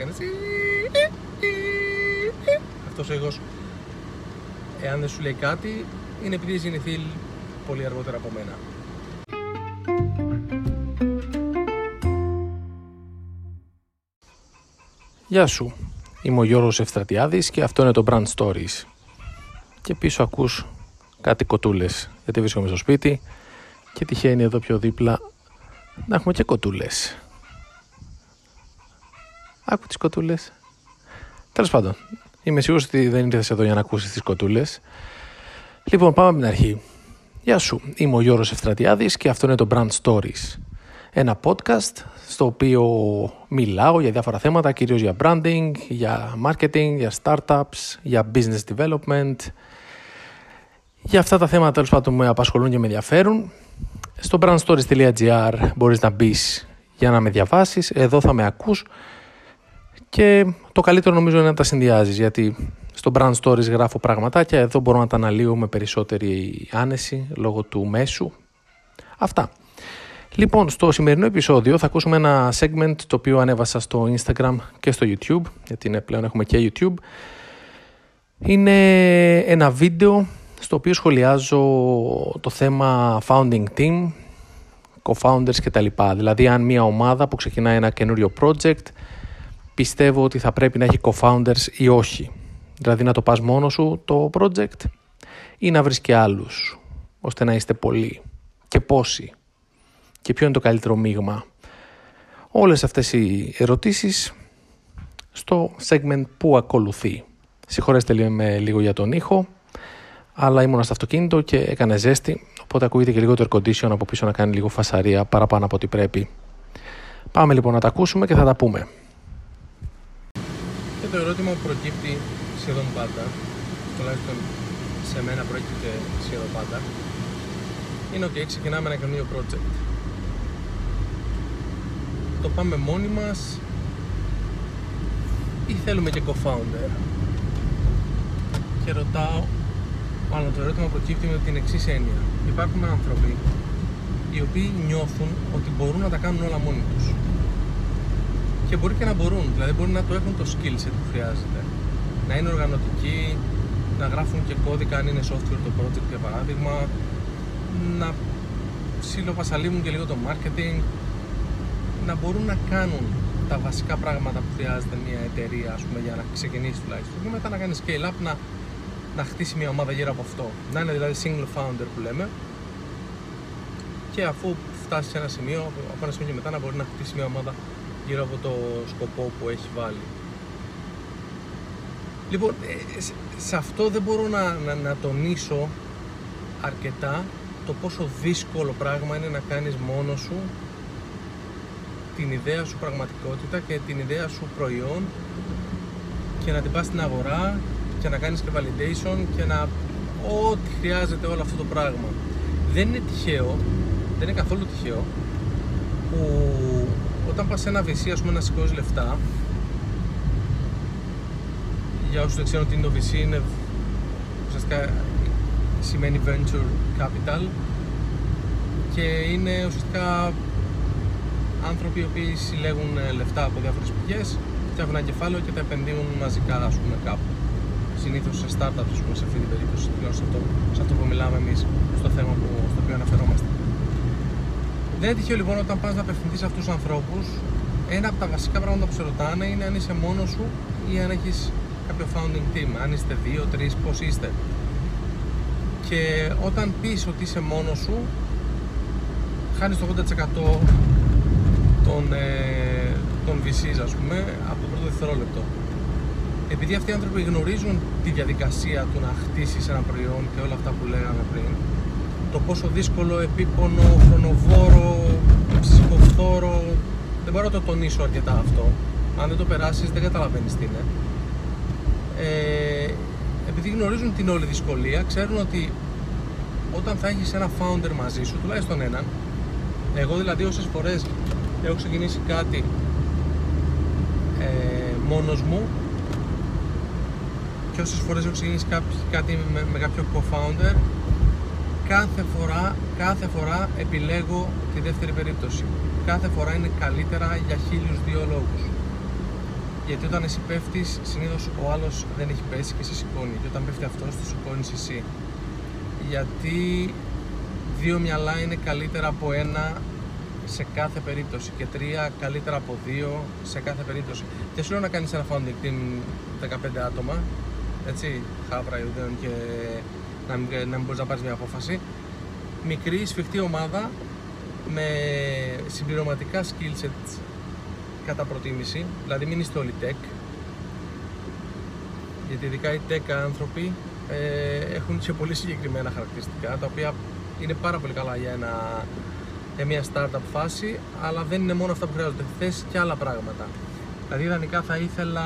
έκανε. Αυτός ο ήχο, εάν δεν σου λέει κάτι, είναι επειδή έχει γεννηθεί πολύ αργότερα από μένα. Γεια σου, είμαι ο Γιώργος Ευστρατιάδης και αυτό είναι το Brand Stories. Και πίσω ακούς κάτι κοτούλες, γιατί βρίσκομαι στο σπίτι και τυχαίνει εδώ πιο δίπλα να έχουμε και κοτούλες. Άκου τις κοτούλες. Τέλος πάντων, είμαι σίγουρος ότι δεν ήρθες εδώ για να ακούσεις τις κοτούλες. Λοιπόν, πάμε από την αρχή. Γεια σου, είμαι ο Γιώργος Ευστρατιάδης και αυτό είναι το Brand Stories. Ένα podcast στο οποίο μιλάω για διάφορα θέματα, κυρίως για branding, για marketing, για startups, για business development. Για αυτά τα θέματα τέλος πάντων με απασχολούν και με ενδιαφέρουν. Στο brandstories.gr μπορείς να μπεις για να με διαβάσεις. Εδώ θα με ακούς και το καλύτερο νομίζω είναι να τα συνδυάζεις γιατί στο Brand Stories γράφω πραγματάκια, εδώ μπορώ να τα αναλύω με περισσότερη άνεση λόγω του μέσου. Αυτά. Λοιπόν, στο σημερινό επεισόδιο θα ακούσουμε ένα segment το οποίο ανέβασα στο Instagram και στο YouTube, γιατί είναι πλέον έχουμε και YouTube. Είναι ένα βίντεο στο οποίο σχολιάζω το θέμα founding team, co-founders κτλ. Δηλαδή αν μια ομάδα που ξεκινάει ένα καινούριο project πιστεύω ότι θα πρέπει να έχει co-founders ή όχι. Δηλαδή να το πας μόνο σου το project ή να βρεις και άλλους ώστε να είστε πολλοί και πόσοι και ποιο είναι το καλύτερο μείγμα. Όλες αυτές οι ερωτήσεις στο segment που ακολουθεί. Συγχωρέστε λίγο για τον ήχο, αλλά ήμουν στο αυτοκίνητο και έκανε ζέστη, οπότε ακούγεται και λίγο το air condition από πίσω να κάνει λίγο φασαρία παραπάνω από ό,τι πρέπει. Πάμε λοιπόν να τα ακούσουμε και θα τα πούμε. Και το ερώτημα που προκύπτει σχεδόν πάντα, τουλάχιστον σε μένα προκύπτει σχεδόν πάντα, είναι ότι ξεκινάμε ένα καινούριο project. Το πάμε μόνοι μας ή θέλουμε και co-founder; Και ρωτάω μάλλον το ερώτημα προκύπτει με την εξής έννοια. Υπάρχουν άνθρωποι οι οποίοι νιώθουν ότι μπορούν να τα κάνουν όλα μόνοι τους και μπορεί και να μπορούν, δηλαδή μπορεί να το έχουν το skill set που χρειάζεται. Να είναι οργανωτικοί, να γράφουν και κώδικα αν είναι software το project για παράδειγμα. Να ψιλοπασαλίμουν και λίγο το marketing. Να μπορούν να κάνουν τα βασικά πράγματα που χρειάζεται μια εταιρεία ας πούμε, για να ξεκινήσει τουλάχιστον. Και μετά να κάνει scale up να, να χτίσει μια ομάδα γύρω από αυτό. Να είναι δηλαδή single founder που λέμε. Και αφού φτάσει σε ένα σημείο, από ένα σημείο και μετά να μπορεί να χτίσει μια ομάδα γύρω από το σκοπό που έχει βάλει. Λοιπόν, ε, σε αυτό δεν μπορώ να, να, να τονίσω αρκετά το πόσο δύσκολο πράγμα είναι να κάνεις μόνος σου την ιδέα σου πραγματικότητα και την ιδέα σου προϊόν και να την πας στην αγορά και να κάνεις και validation και να ό,τι χρειάζεται όλο αυτό το πράγμα. Δεν είναι τυχαίο, δεν είναι καθόλου τυχαίο που όταν πας σε ένα VC ας πούμε να σηκώσεις λεφτά για όσους δεν ξέρουν τι είναι το VC είναι ουσιαστικά σημαίνει venture capital και είναι ουσιαστικά άνθρωποι οι οποίοι συλλέγουν ε, λεφτά από διάφορες πηγές, φτιάχνουν ένα κεφάλαιο και τα επενδύουν μαζικά ας πούμε, κάπου. Συνήθως σε startups, πούμε, σε αυτή την περίπτωση, σε αυτό, σε αυτό που μιλάμε εμείς, στο θέμα που, στο οποίο αναφερόμαστε. Δεν είναι τυχαίο λοιπόν όταν πας να απευθυνθείς σε αυτούς τους ανθρώπους, ένα από τα βασικά πράγματα που σε ρωτάνε είναι αν είσαι μόνος σου ή αν έχεις κάποιο founding team. Αν είστε δύο, τρεις, πώς είστε. Και όταν πεις ότι είσαι μόνος σου, χάνεις το 80% των, ε, των VCs ας πούμε από το πρώτο δευτερόλεπτο. Επειδή αυτοί οι άνθρωποι γνωρίζουν τη διαδικασία του να χτίσεις ένα προϊόν και όλα αυτά που λέγαμε πριν, το πόσο δύσκολο, επίπονο, χρονοβόρο, ψυχοφθόρο, δεν μπορώ να το τονίσω αρκετά αυτό. Αν δεν το περάσεις δεν καταλαβαίνεις τι είναι. Ε, επειδή γνωρίζουν την όλη δυσκολία, ξέρουν ότι όταν θα έχεις ένα founder μαζί σου, τουλάχιστον έναν, εγώ δηλαδή όσες φορές έχω ξεκινήσει κάτι ε, μόνος μου και όσες φορές έχω ξεκινήσει κάτι με, με κάποιο co-founder κάθε φορά, κάθε φορά επιλέγω τη δεύτερη περίπτωση κάθε φορά είναι καλύτερα για χίλιους δύο λόγους Γιατί όταν εσύ πέφτεις, συνήθως ο άλλος δεν έχει πέσει και σε σηκώνει. Και όταν πέφτει αυτός, το σηκώνεις εσύ. Γιατί δύο μυαλά είναι καλύτερα από ένα σε κάθε περίπτωση και τρία καλύτερα από δύο σε κάθε περίπτωση. Και σου λέω να κάνεις ένα founding team 15 άτομα, έτσι, χάβρα, Ιουδαίων και να μην, να μην μπορείς να πάρεις μια απόφαση. Μικρή, σφιχτή ομάδα με συμπληρωματικά skill sets κατά προτίμηση, δηλαδή μην είστε όλοι tech, γιατί ειδικά οι tech άνθρωποι ε, έχουν και πολύ συγκεκριμένα χαρακτηριστικά, τα οποία είναι πάρα πολύ καλά για, ένα, για μια startup φάση, αλλά δεν είναι μόνο αυτά που χρειάζονται, θες και άλλα πράγματα. Δηλαδή ιδανικά θα ήθελα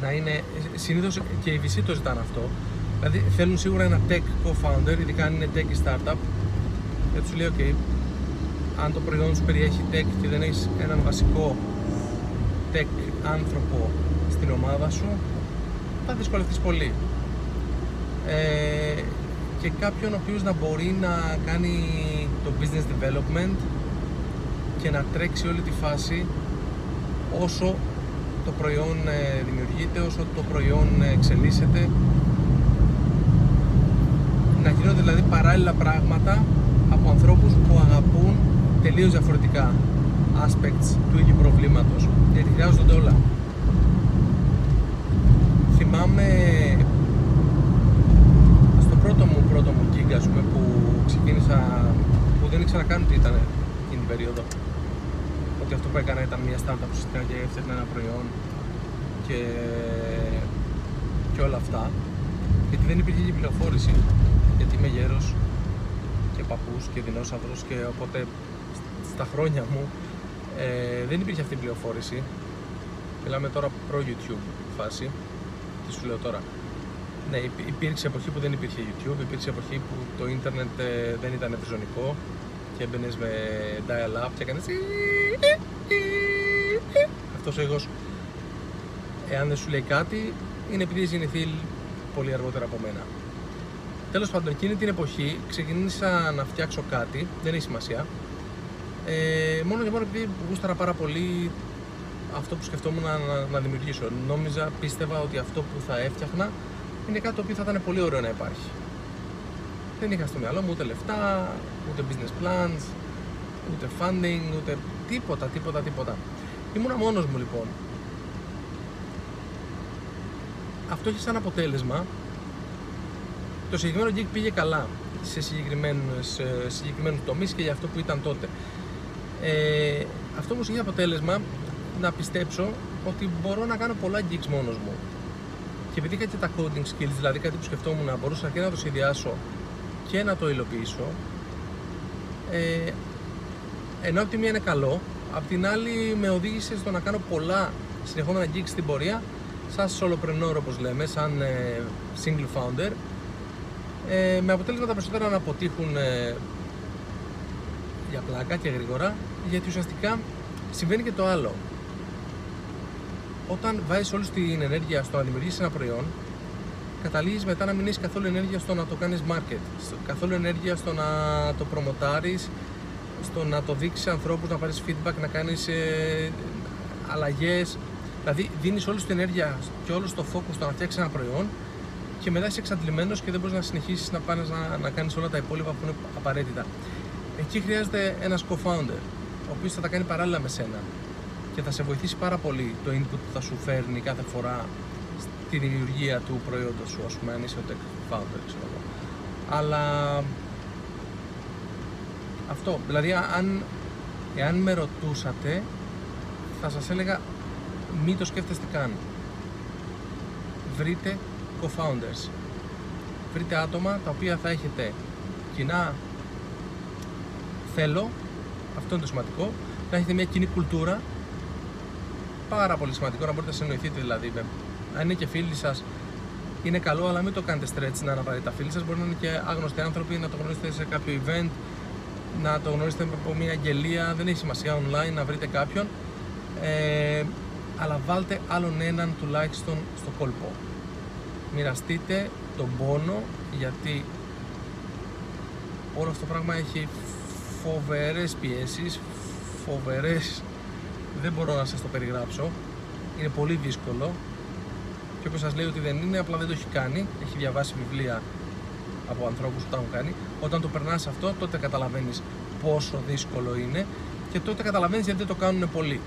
να είναι, συνήθως και οι VC το ζητάνε αυτό, δηλαδή θέλουν σίγουρα ένα tech co-founder, ειδικά αν είναι tech startup, γιατί σου λέει, ok, αν το προϊόν σου περιέχει tech και δεν έχεις έναν βασικό tech άνθρωπο στην ομάδα σου, θα δυσκολευτείς πολύ. Ε, και κάποιον ο οποίος να μπορεί να κάνει το business development και να τρέξει όλη τη φάση όσο το προϊόν ε, δημιουργείται, όσο το προϊόν ε, εξελίσσεται να γίνονται δηλαδή παράλληλα πράγματα από ανθρώπους που αγαπούν τελείως διαφορετικά aspects του ίδιου προβλήματος γιατί χρειάζονται όλα. Θυμάμαι στο πρώτο μου πρώτο μου gig ας πούμε, που ξεκίνησα που δεν ήξερα καν τι ήταν εκείνη την περίοδο ότι αυτό που έκανα ήταν μια startup ουσιαστικά και έφτιαχνα ένα προϊόν και, και όλα αυτά γιατί δεν υπήρχε και πληροφόρηση γιατί είμαι γέρος και παππούς και δεινόσαυρος και οπότε στα χρόνια μου ε, δεν υπήρχε αυτή η πληροφόρηση. Μιλάμε τώρα προ YouTube φάση. Τι σου λέω τώρα; Ναι, υπήρξε εποχή που δεν υπήρχε YouTube, υπήρξε εποχή που το ίντερνετ ε, δεν ήταν ευρυζωνικό και έμπαινες με dial-up και έκανες. Αυτός ο ήχος, εάν δεν σου λέει κάτι, είναι επειδή έχει γεννηθεί πολύ αργότερα από μένα. Τέλος πάντων, εκείνη την εποχή ξεκίνησα να φτιάξω κάτι, δεν έχει σημασία, ε, μόνο και μόνο επειδή γούσταρα πάρα πολύ αυτό που σκεφτόμουν να, να, δημιουργήσω. Νόμιζα, πίστευα ότι αυτό που θα έφτιαχνα είναι κάτι το οποίο θα ήταν πολύ ωραίο να υπάρχει. Δεν είχα στο μυαλό μου ούτε λεφτά, ούτε business plans, ούτε funding, ούτε τίποτα, τίποτα, τίποτα. Ήμουνα μόνος μου λοιπόν. Αυτό είχε σαν αποτέλεσμα το συγκεκριμένο gig πήγε καλά σε συγκεκριμένους, συγκεκριμένους τομείς και για αυτό που ήταν τότε. Ε, αυτό μου είχε αποτέλεσμα να πιστέψω ότι μπορώ να κάνω πολλά gigs μόνος μου. Και επειδή είχα και τα coding skills, δηλαδή κάτι που σκεφτόμουν να μπορούσα και να το σχεδιάσω και να το υλοποιήσω, ε, ενώ από τη μία είναι καλό, απ' την άλλη με οδήγησε στο να κάνω πολλά συνεχόμενα gigs στην πορεία, σαν solopreneur όπως λέμε, σαν ε, single founder, ε, με αποτέλεσμα τα περισσότερα να αποτύχουν ε, για πλάκα και γρήγορα, γιατί ουσιαστικά συμβαίνει και το άλλο. Όταν βάζεις όλη την ενέργεια στο να δημιουργήσεις ένα προϊόν, καταλήγεις μετά να μην έχεις καθόλου ενέργεια στο να το κάνεις market, καθόλου ενέργεια στο να το προμοτάρεις, στο να το δείξεις ανθρώπους, να πάρεις feedback, να κάνεις ε, αλλαγές. Δηλαδή, δίνεις όλη την ενέργεια και όλος το focus στο να φτιάξεις ένα προϊόν και μετά είσαι εξαντλημένος και δεν μπορείς να συνεχίσεις να, να, να κάνεις όλα τα υπόλοιπα που είναι απαραίτητα. Εκεί χρειάζεται ένας co-founder, ο οποίος θα τα κάνει παράλληλα με σένα και θα σε βοηθήσει πάρα πολύ το input που θα σου φέρνει κάθε φορά στη δημιουργία του προϊόντος σου, ας πούμε, αν είσαι ο tech founder, ξέρω εγώ. Αλλά αυτό, δηλαδή αν, εάν με ρωτούσατε, θα σας έλεγα μην το σκέφτεστε καν. Βρείτε co-founders. Βρείτε άτομα τα οποία θα έχετε κοινά θέλω, αυτό είναι το σημαντικό, να έχετε μια κοινή κουλτούρα. Πάρα πολύ σημαντικό να μπορείτε να συνοηθείτε δηλαδή. Αν είναι και φίλοι σας, είναι καλό, αλλά μην το κάνετε stretch να αναβάλλετε τα φίλοι σας. Μπορεί να είναι και άγνωστοι άνθρωποι, να το γνωρίσετε σε κάποιο event, να το γνωρίσετε από μια αγγελία. Δεν έχει σημασία online να βρείτε κάποιον. Ε, αλλά βάλτε άλλον έναν τουλάχιστον στο κόλπο. Μοιραστείτε τον πόνο γιατί όλο αυτό το πράγμα έχει φοβερές πιέσεις, φοβερές, δεν μπορώ να σας το περιγράψω. είναι πολύ δύσκολο και όποιος σας λέει ότι δεν είναι, απλά δεν το έχει κάνει, έχει διαβάσει βιβλία από ανθρώπους που το έχουν κάνει. Όταν το περνάς αυτό, τότε καταλαβαίνεις πόσο δύσκολο είναι και τότε καταλαβαίνεις γιατί δεν το κάνουν πολλοί.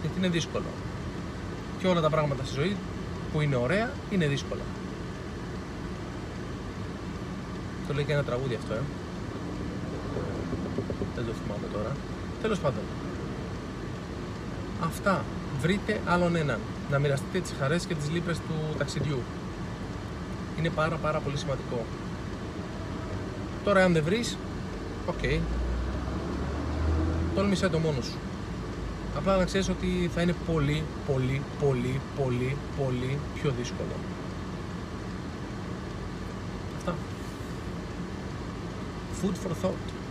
Γιατί είναι δύσκολο. Και όλα τα πράγματα στη ζωή που είναι ωραία, είναι δύσκολα. Το λέει και ένα τραγούδι αυτό, ε. Δεν το θυμάμαι τώρα. Τέλος πάντων. Αυτά. Βρείτε άλλον έναν. Να μοιραστείτε τις χαρές και τις λύπες του ταξιδιού. Είναι πάρα πάρα πολύ σημαντικό. Τώρα αν δεν βρεις, OK. Okay. Τόλμησέ το μόνος σου. Απλά να ξέρεις ότι θα είναι πολύ, πολύ, πολύ, πολύ, πολύ πιο δύσκολο. Αυτά. Food for thought.